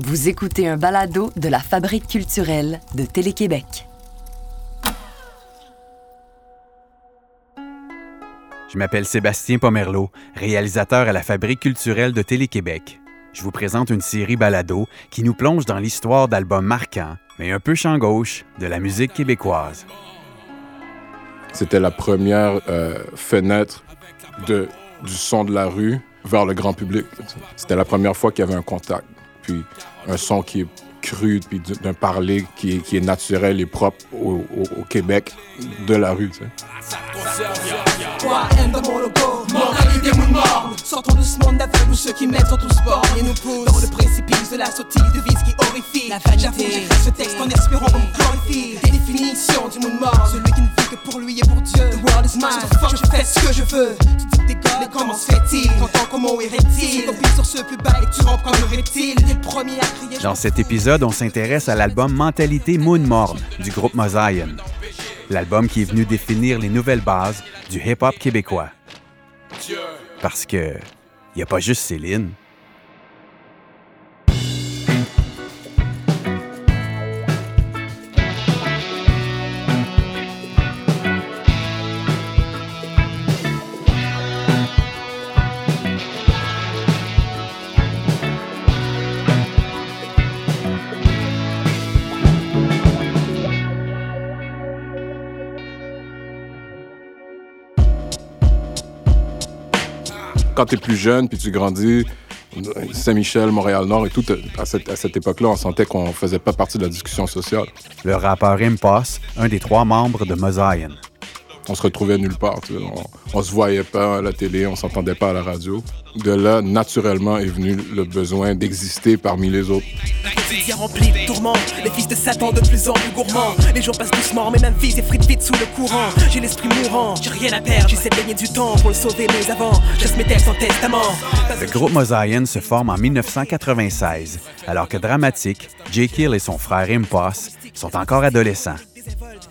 Vous écoutez un balado de la Fabrique culturelle de Télé-Québec. Je m'appelle Sébastien Pomerleau, réalisateur à la Fabrique culturelle de Télé-Québec. Je vous présente une série balado qui nous plonge dans l'histoire d'albums marquants, mais un peu champ gauche, de la musique québécoise. C'était la première euh, fenêtre de, du son de la rue vers le grand public. C'était la première fois qu'il y avait un contact. Puis un son qui est cru, puis d'un parler qui est, naturel et propre au, Québec de la rue. Sortons de d'aveugle où ceux qui mettent sont tous bords et nous poussent dans le précipice de la sottise de vie qui horrifie. La vanité, j'écris ce texte en espérant qu'on me glorifie. Des définitions du monde mort, celui qui ne vit que pour lui et pour Dieu. The world is mine, fuck, je fais ce que je veux. Tu dis des gars, mais comment se fait-il? T'entends comment est-il? Sur ce plus bas et tu rampes comme le reptile. T'es le premier à crier. Dans cet épisode, on s'intéresse à l'album Mentalité Moon Morne du groupe Mosaïen. L'album qui est venu définir les nouvelles bases du hip-hop québécois. Parce que il n'y a pas juste Céline. Quand tu es plus jeune, puis tu grandis, Saint-Michel, Montréal-Nord et tout, à cette, à cette époque-là, on sentait qu'on faisait pas partie de la discussion sociale. Le rappeur Impost, un des trois membres de Mosaïen. On se retrouvait nulle part. Tu sais. on, on se voyait pas à la télé, on s'entendait pas à la radio. De là, naturellement, est venu le besoin d'exister parmi les autres. Quotidien rempli de tourments, les fils de Satan de plus en plus gourmands. Les jours passent doucement, mais même fils frites vite sous le courant. J'ai l'esprit mourant, j'ai rien à perdre, j'essaie de gagner du temps pour le sauver, mais avant, je mes textes en testament. Le groupe Mosaïen se forme en 1996, alors que Dramatique, J. Kill et son frère Impost sont encore adolescents.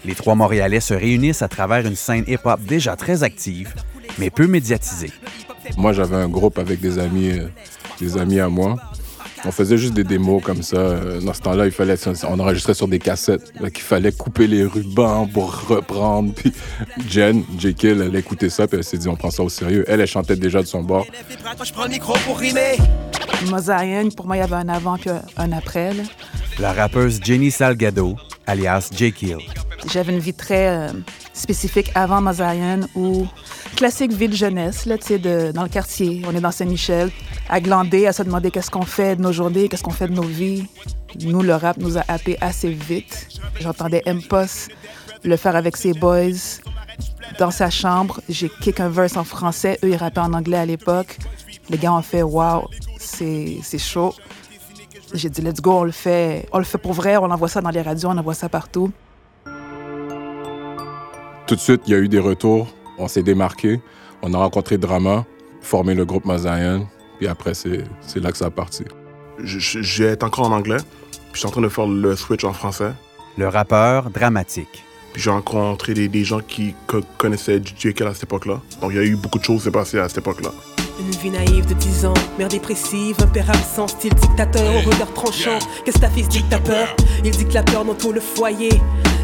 Les trois Montréalais se réunissent à travers une scène hip-hop déjà très active, mais peu médiatisée. Moi, j'avais un groupe avec des amis, euh, des amis à moi. On faisait juste des démos comme ça. Euh, Dans ce temps-là, il fallait, on enregistrait sur des cassettes. Là, qu'il fallait couper les rubans pour reprendre. Puis Jen, J.K., elle écoutait ça, puis elle s'est dit, on prend ça au sérieux. Elle, elle chantait déjà de son bord. Quand je prends le micro pour rimer. Mosaïen, pour moi, il y avait un avant puis un après. Là. La rappeuse Jenny Salgado, alias J. Kill. J'avais une vie très euh, spécifique avant Mosaïen où classique ville jeunesse, là, de, dans le quartier. On est dans Saint-Michel, à glander, à se demander qu'est-ce qu'on fait de nos journées, qu'est-ce qu'on fait de nos vies. Nous, le rap nous a happé assez vite. J'entendais M-Post le faire avec ses boys dans sa chambre. J'ai kick un verse en français. Eux, ils rappaient en anglais à l'époque. Les gars ont fait « Wow, c'est chaud ». J'ai dit « Let's go, on le fait. On le fait pour vrai. On envoie ça dans les radios, on envoie ça partout ». Tout de suite, il y a eu des retours. On s'est démarqué. On a rencontré Drama, formé le groupe Mosaïen. Puis après, c'est là que ça a parti. J'ai encore en anglais. Puis je suis en train de faire le switch en français. Le rappeur dramatique. Puis j'ai rencontré des, des, gens qui co connaissaient J.K. à cette époque-là. Donc il y a eu beaucoup de choses qui s'est passées à cette époque-là. Une vie naïve de 10 ans, mère dépressive, un père absent, style dictateur, au regard tranchant. Qu'est-ce que ta fils dit que t'as peur? Il dit que la peur dans tout le foyer.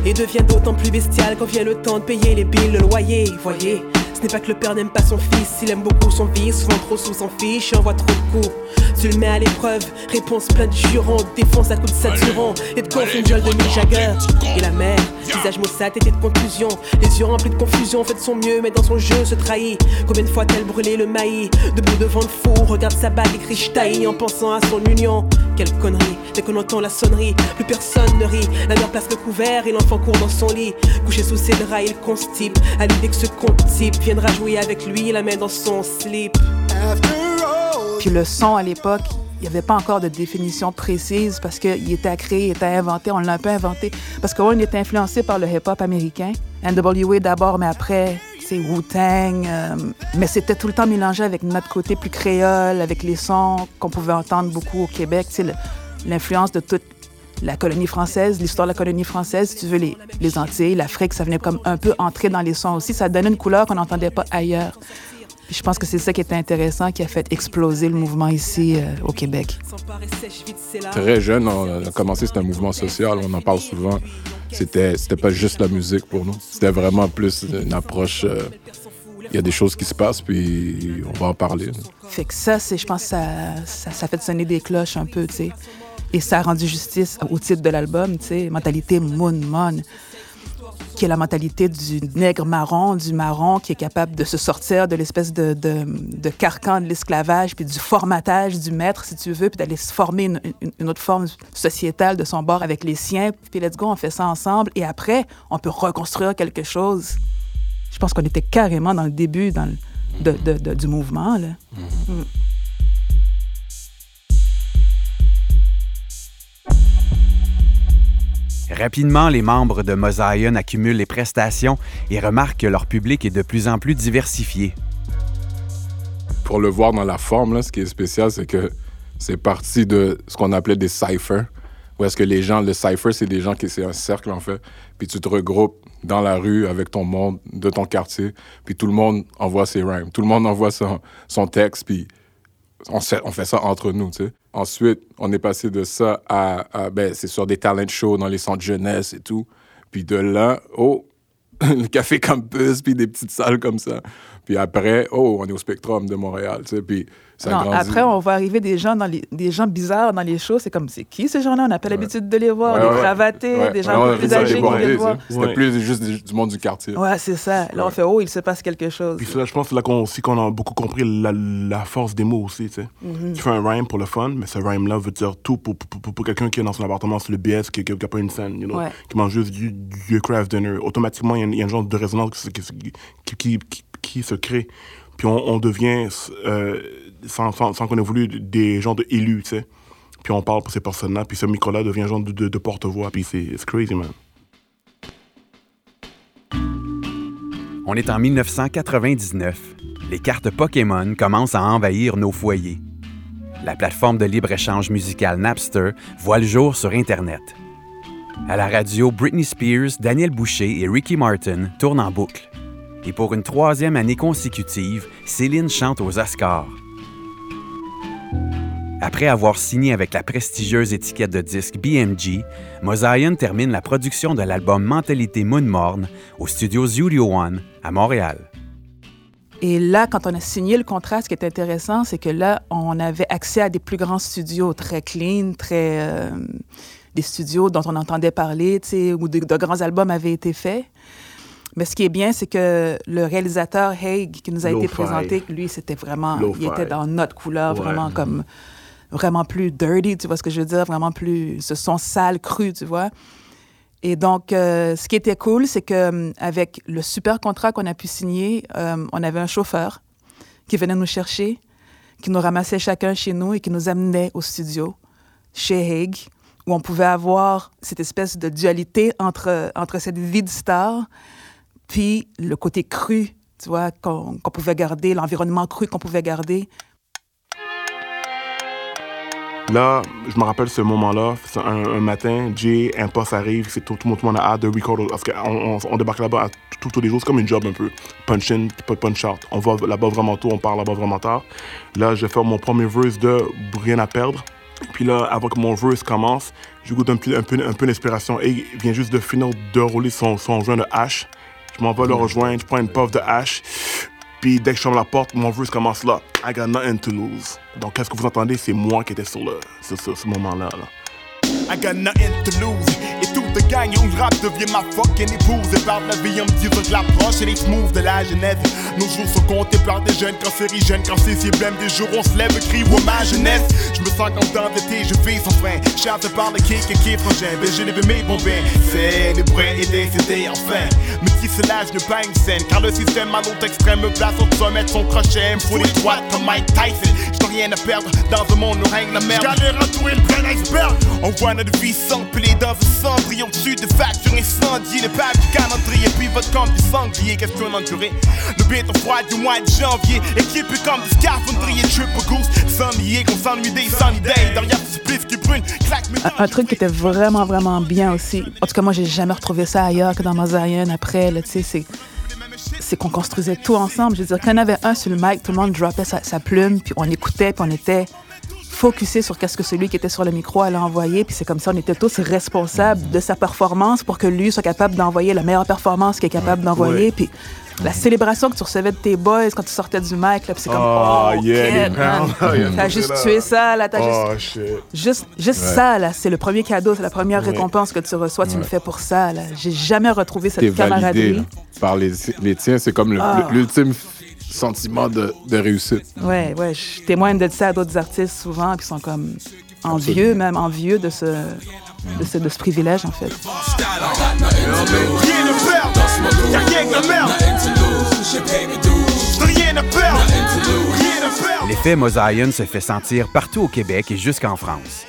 Et devient d'autant plus bestial quand vient le temps de payer les billes, le loyer. Voyez, ce n'est pas que le père n'aime pas son fils, il aime beaucoup son fils, souvent trop sous s'en fiche envoie trop de coups. Tu le mets à l'épreuve, réponse pleine de jurons, défense à coups de saturant et de confus, gueule de Mick Jagger. Et la mère, visage maussade, était de conclusion, les yeux remplis de confusion, fait de son mieux, mais dans son jeu se trahit. Combien de fois a-t-elle brûlé le maïs Debout devant le four, regarde sa bague écrit Stein en pensant à son union. Quelle connerie, dès qu'on entend la sonnerie, plus personne ne rit. La mère place le couvert et l'enfant court dans son lit. Couché sous ses draps, il constipe. À l'idée que ce compte type viendra jouer avec lui, la main dans son slip. Puis le son à l'époque, il n'y avait pas encore de définition précise parce qu'il était à créer, il était à inventer, on l'a un peu inventé. Parce qu'on était influencé par le hip-hop américain. NWA d'abord, mais après, c'est Wu-Tang. Euh, mais c'était tout le temps mélangé avec notre côté plus créole, avec les sons qu'on pouvait entendre beaucoup au Québec. Sais, l'influence de toute la colonie française, l'histoire de la colonie française, si tu veux, les Antilles, l'Afrique, ça venait comme un peu entrer dans les sons aussi. Ça donnait une couleur qu'on n'entendait pas ailleurs. Je pense que c'est ça qui était intéressant, qui a fait exploser le mouvement ici euh, au Québec. Très jeune, on a commencé, c'était un mouvement social, on en parle souvent. C'était, c'était pas juste la musique pour nous, c'était vraiment plus une approche. euh, Il y a des choses qui se passent, puis on va en parler. Fait que ça, c'est, je pense, ça, ça, ça fait sonner des cloches un peu, tu sais. Et ça a rendu justice au titre de l'album, tu sais, mentalité Moon Mon, qui est la mentalité du nègre marron, du marron qui est capable de se sortir de l'espèce de, de, de carcan de l'esclavage, puis du formatage du maître, si tu veux, puis d'aller se former une, une- une autre forme sociétale de son bord avec les siens. Puis let's go, on fait ça ensemble. Et après, on peut reconstruire quelque chose. Je pense qu'on était carrément dans le début dans le- de- de- du mouvement, là. Mm. Rapidement, les membres de Mosaïon accumulent les prestations et remarquent que leur public est de plus en plus diversifié. Pour le voir dans la forme, ce qui est spécial, c'est que c'est parti de ce qu'on appelait des cyphers. Où est-ce que les gens, le cypher, c'est des gens qui, c'est un cercle en fait. Puis tu te regroupes dans la rue avec ton monde, de ton quartier. Puis tout le monde envoie ses rhymes. Tout le monde envoie son, son texte. Puis on, fait ça entre nous, tu sais. Ensuite, on est passé de ça à, à, ben, c'est sur des talent shows dans les centres jeunesse et tout. Puis de là, oh, le café campus, puis des petites salles comme ça. Puis après, oh, on est au Spectrum de Montréal, tu sais. Puis ça Non, grandit. après, on voit arriver des gens, dans les, des gens bizarres dans les shows. C'est comme, c'est qui ces gens-là? On n'a pas l'habitude de les voir. Ouais, des ouais. cravatés, Ouais. des gens plus âgés qui sais. voir. C'était Ouais. plus juste du, du monde du quartier. Ouais, c'est ça. Là, on fait, oh, il se passe quelque chose. Puis là, je pense que c'est là qu'on, aussi qu'on a beaucoup compris la, la force des mots aussi, tu sais. Mm-hmm. Tu fais un rhyme pour le fun, mais ce rhyme-là veut dire tout pour, pour, pour, pour quelqu'un qui est dans son appartement sur le BS, qui n'a pas une scène, you know, Ouais. qui mange juste du, du craft dinner. Automatiquement, il y, a y un genre de résonance qui, se- qui, se- qui, qui, qui- se crée. Puis on, devient, euh, sans, qu'on ait voulu, des gens de élus, tu sais. Puis on parle pour ces personnes-là, puis ce micro-là devient genre de, de, porte-voix, puis c'est crazy, man. On est en 1999. Les cartes Pokémon commencent à envahir nos foyers. La plateforme de libre-échange musical Napster voit le jour sur Internet. À la radio, Britney Spears, Daniel Boucher et Ricky Martin tournent en boucle. Et pour une troisième année consécutive, Céline chante aux Oscars. Après avoir signé avec la prestigieuse étiquette de disques BMG, Mosaïon termine la production de l'album Mentalité Moon Morne aux studios Studio One à Montréal. Et là, quand on a signé le contrat, ce qui est intéressant, c'est que là, on avait accès à des plus grands studios très clean, très. euh, des studios dont on entendait parler, où de grands albums avaient été faits. Mais ce qui est bien, c'est que le réalisateur Haig, qui nous a été présenté, lui, c'était vraiment. Il était dans notre couleur, Ouais. vraiment comme. Vraiment plus dirty, tu vois ce que je veux dire? Vraiment plus. Ce son sale, cru, tu vois? Et donc, euh, ce qui était cool, c'est que euh, avec le super contrat qu'on a pu signer, euh, on avait un chauffeur qui venait nous chercher, qui nous ramassait chacun chez nous et qui nous amenait au studio, chez Haig, où on pouvait avoir cette espèce de dualité entre, entre cette vie de star, puis le côté cru, tu vois, qu'on pouvait garder, l'environnement cru qu'on pouvait garder. Là, je me rappelle ce moment-là, un, matin, Jay, un poste arrive, c'est tout, tout, le monde a hâte de record, parce qu'on on, on débarque là-bas tous les jours, c'est comme une job un peu, punch in, punch out. On va là-bas vraiment tôt, on part là-bas vraiment tard. Là, je fais mon premier verse de Rien à perdre. Puis là, avant que mon verse commence, je goûte un peu, un d'inspiration. Et il vient juste de finir de rouler son, son joint de hache. Je m'en vais le rejoindre, je prends une puff de hache. Puis dès que je ferme la porte, mon verse commence là. I got nothing to lose. Donc, qu'est-ce que vous entendez? C'est moi qui étais sur, le, sur, sur ce moment-là. Là. I got nothing to lose. De où le rap devient ma fucking épouse. Et par la vie, on me dit que l'approche et les smooths de la jeunesse. Nos jours sont comptés par des jeunes cancérigènes. Si blême, des jours on se lève, crie ou ma jeunesse. Je me sens comme dans l'été, je vis sans frein. Chassé par le kick et qui frangin. Ben j'ai levé mes bombins. Célébrer et décéder enfin. Mais qui se lâche ne pas une scène. Car le système à l'autre extrême me place au sommet de son crochet. Me fout les droites comme Mike Tyson. J'n'ai rien à perdre dans un monde où règne la merde. J'galère à tout le plein iceberg. On voit notre vie s'empiler dans un cendrier Un, truc qui était vraiment, vraiment bien aussi. En tout cas, moi, j'ai jamais retrouvé ça ailleurs que dans Mazarian après. Tu sais, c'est, qu'on construisait tout ensemble. Je veux dire, quand en avait un sur le mic, tout le monde droppait sa, sa plume, puis on écoutait, puis on était focusé sur qu'est-ce que celui qui était sur le micro allait envoyer. Puis c'est comme ça, on était tous responsables de sa performance pour que lui soit capable d'envoyer la meilleure performance qu'il est capable d'envoyer. Ouais. Puis la célébration que tu recevais de tes boys quand tu sortais du mic, là, puis c'est comme, Oh, oh, yeah. Oh, T'as juste tué ça, là. T'as Oh, juste, shit. juste, juste Ouais. ça, là. C'est le premier cadeau, c'est la première Ouais. récompense que tu reçois. Tu le Ouais. fais pour ça, là. J'ai jamais retrouvé cette validé camaraderie. là, par les, les tiens. C'est comme le- Ah. Sentiment de, de réussite. Ouais, ouais, je témoigne de ça à d'autres artistes souvent, puis ils sont comme envieux, même envieux de ce, de ce, de ce privilège, en fait. L'effet Mosaïen se fait sentir partout au Québec et jusqu'en France.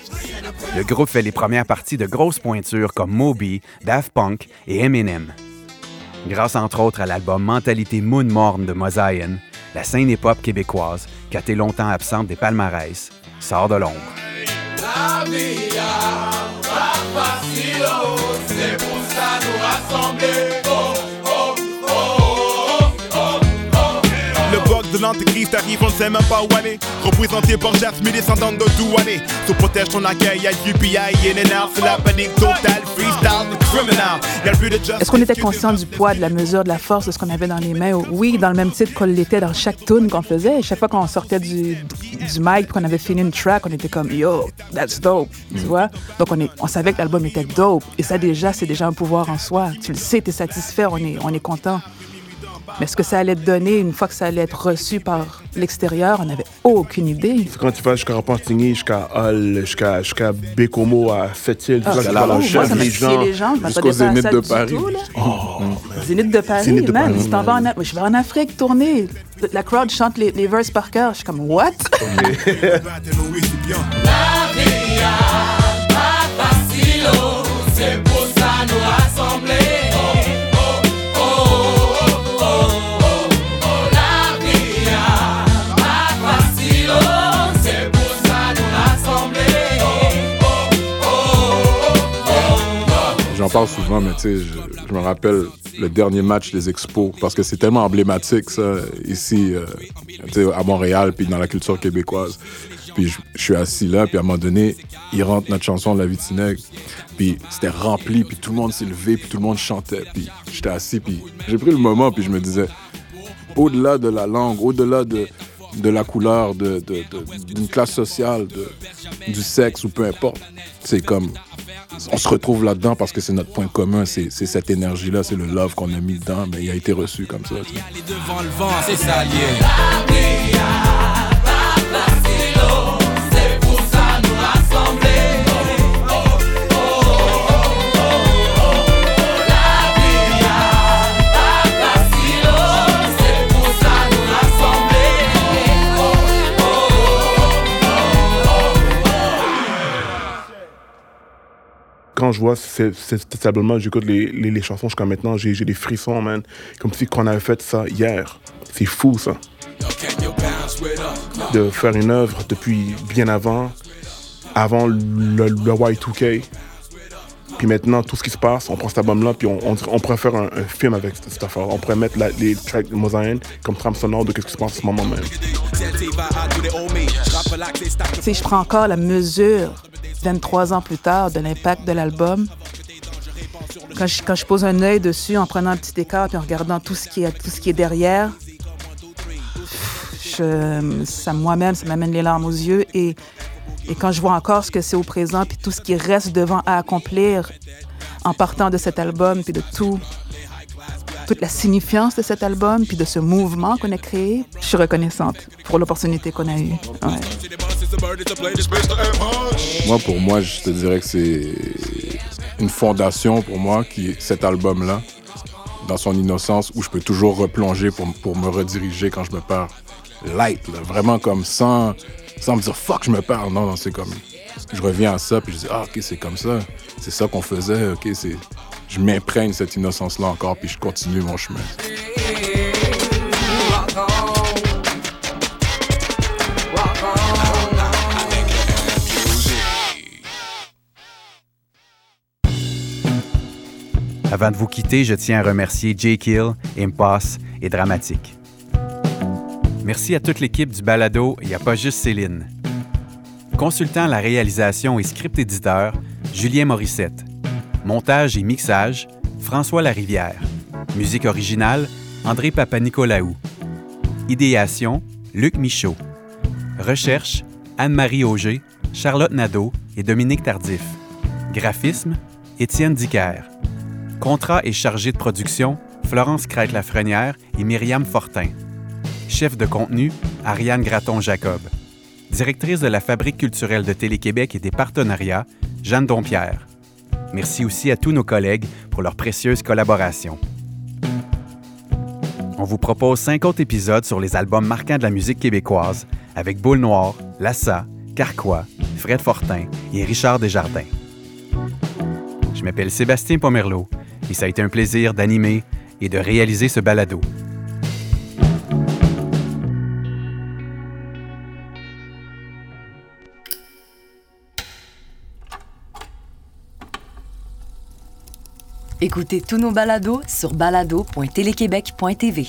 Le groupe fait les premières parties de grosses pointures comme Moby, Daft Punk et Eminem. Grâce entre autres à l'album Mentalité Moon Morne de Mosaïen, la scène hip-hop québécoise, qui a été longtemps absente des palmarès, sort de l'ombre. Bug de l'antéchrist arrive, on ne sait même pas où aller. Représenté par Jasmine, descendant de Douané. Se protège ton accueil à UPI, in and out, c'est la panique totale. Freestyle, the criminal. Y'a le plus de justice. Est-ce qu'on était conscient du poids, de la mesure, de la force de ce qu'on avait dans les mains? Oui, dans le même titre qu'on l'était dans chaque tune qu'on faisait. Chaque fois qu'on sortait du, du mic qu'on avait fini une track, on était comme Yo, that's dope. Tu vois? Donc on, est, on savait que l'album était dope. Et ça, déjà, c'est déjà un pouvoir en soi. Tu le sais, tu es satisfait, on est, on est content. Mais ce que ça allait te donner une fois que ça allait être reçu par l'extérieur, on n'avait aucune idée? C'est quand tu vas jusqu'à Repentigny, jusqu'à Hall, jusqu'à jusqu'à Bécomo, à Sept-Îles, Ah, jusqu'à la Rochelle, les gens. les jambes. Je jusqu'au m'attendais pas à Zénith ça de Paris. tout, là. Oh, Zénith de Paris, Zénith de man. Paris, Si t'en vas en, Af- je vais en Afrique tourner. La crowd chante les, les verses par cœur. Je suis comme, what? parle souvent, mais tu sais, je, me rappelle le dernier match des Expos parce que c'est tellement emblématique, ça, ici, euh, à Montréal, puis dans la culture québécoise. Puis je, suis assis là, puis à un moment donné, il rentre notre chanson La Vitinègre, puis c'était rempli, puis tout le monde s'est levé, puis tout le monde chantait. Puis j'étais assis, puis j'ai pris le moment, puis je me disais, au-delà de la langue, au-delà de, de la couleur, de, de- de- d'une classe sociale, du sexe ou peu importe, c'est comme on se retrouve là-dedans parce que c'est notre point commun, c'est cette énergie-là, c'est le love qu'on a mis dedans, mais il a été reçu comme ça. Je vois ce- ce- cet album-là, j'écoute les, les, les chansons jusqu'à maintenant, j'ai des frissons, man. Comme si qu'on avait fait ça hier. C'est fou, ça. De faire une œuvre depuis bien avant, avant le, le Y2K. Puis maintenant, tout ce qui se passe, on prend cet album-là, puis on, on, pourrait faire un, film avec cette, cette affaire. On pourrait mettre les tracks de Mosaïen comme trame sonore de ce qui se passe en ce moment même. Sais, je prends encore la mesure, 23 ans plus tard, de l'impact de l'album. Quand je, pose un œil dessus, en prenant un petit écart, puis en regardant tout ce qui est, derrière, ça moi-même, ça m'amène les larmes aux yeux. Et, et quand je vois encore ce que c'est au présent, puis tout ce qui reste devant à accomplir en partant de cet album, puis de tout, toute la signifiance de cet album, puis de ce mouvement qu'on a créé, je suis reconnaissante pour l'opportunité qu'on a eue. Moi, pour moi, je te dirais que c'est une fondation pour moi, qui cet album-là, dans son innocence, où je peux toujours replonger pour, pour me rediriger quand je me perds. Light, là, vraiment comme sans, sans me dire fuck, je me perds. Non, non, c'est comme. Je reviens à ça, puis je dis, ah, ok, c'est comme ça. C'est ça qu'on faisait, ok, c'est. Je m'imprègne cette innocence-là encore, puis je continue mon chemin. Avant de vous quitter, je tiens à remercier Jay Kill, Impasse et Dramatique. Merci à toute l'équipe du Balado et à pas juste Céline. Consultant la réalisation et script éditeur, Julien Morissette. Montage et mixage, François Larivière. Musique originale, André Papanicolaou. Idéation, Luc Michaud. Recherche, Anne-Marie Auger, Charlotte Nadeau et Dominique Tardif. Graphisme, Étienne Dicker. Contrat et chargé de production, Florence Crête-Lafrenière et Myriam Fortin. Chef de contenu, Ariane Graton-Jacob. Directrice de la Fabrique culturelle de Télé-Québec et des partenariats, Jeanne Dompierre. Merci aussi à tous nos collègues pour leur précieuse collaboration. On vous propose cinq autres épisodes sur les albums marquants de la musique québécoise avec Boule Noire, Lassa, Carquois, Fred Fortin et Richard Desjardins. Je m'appelle Sébastien Pomerleau et ça a été un plaisir d'animer et de réaliser ce balado. Écoutez tous nos balados sur balado.téléquébec.tv.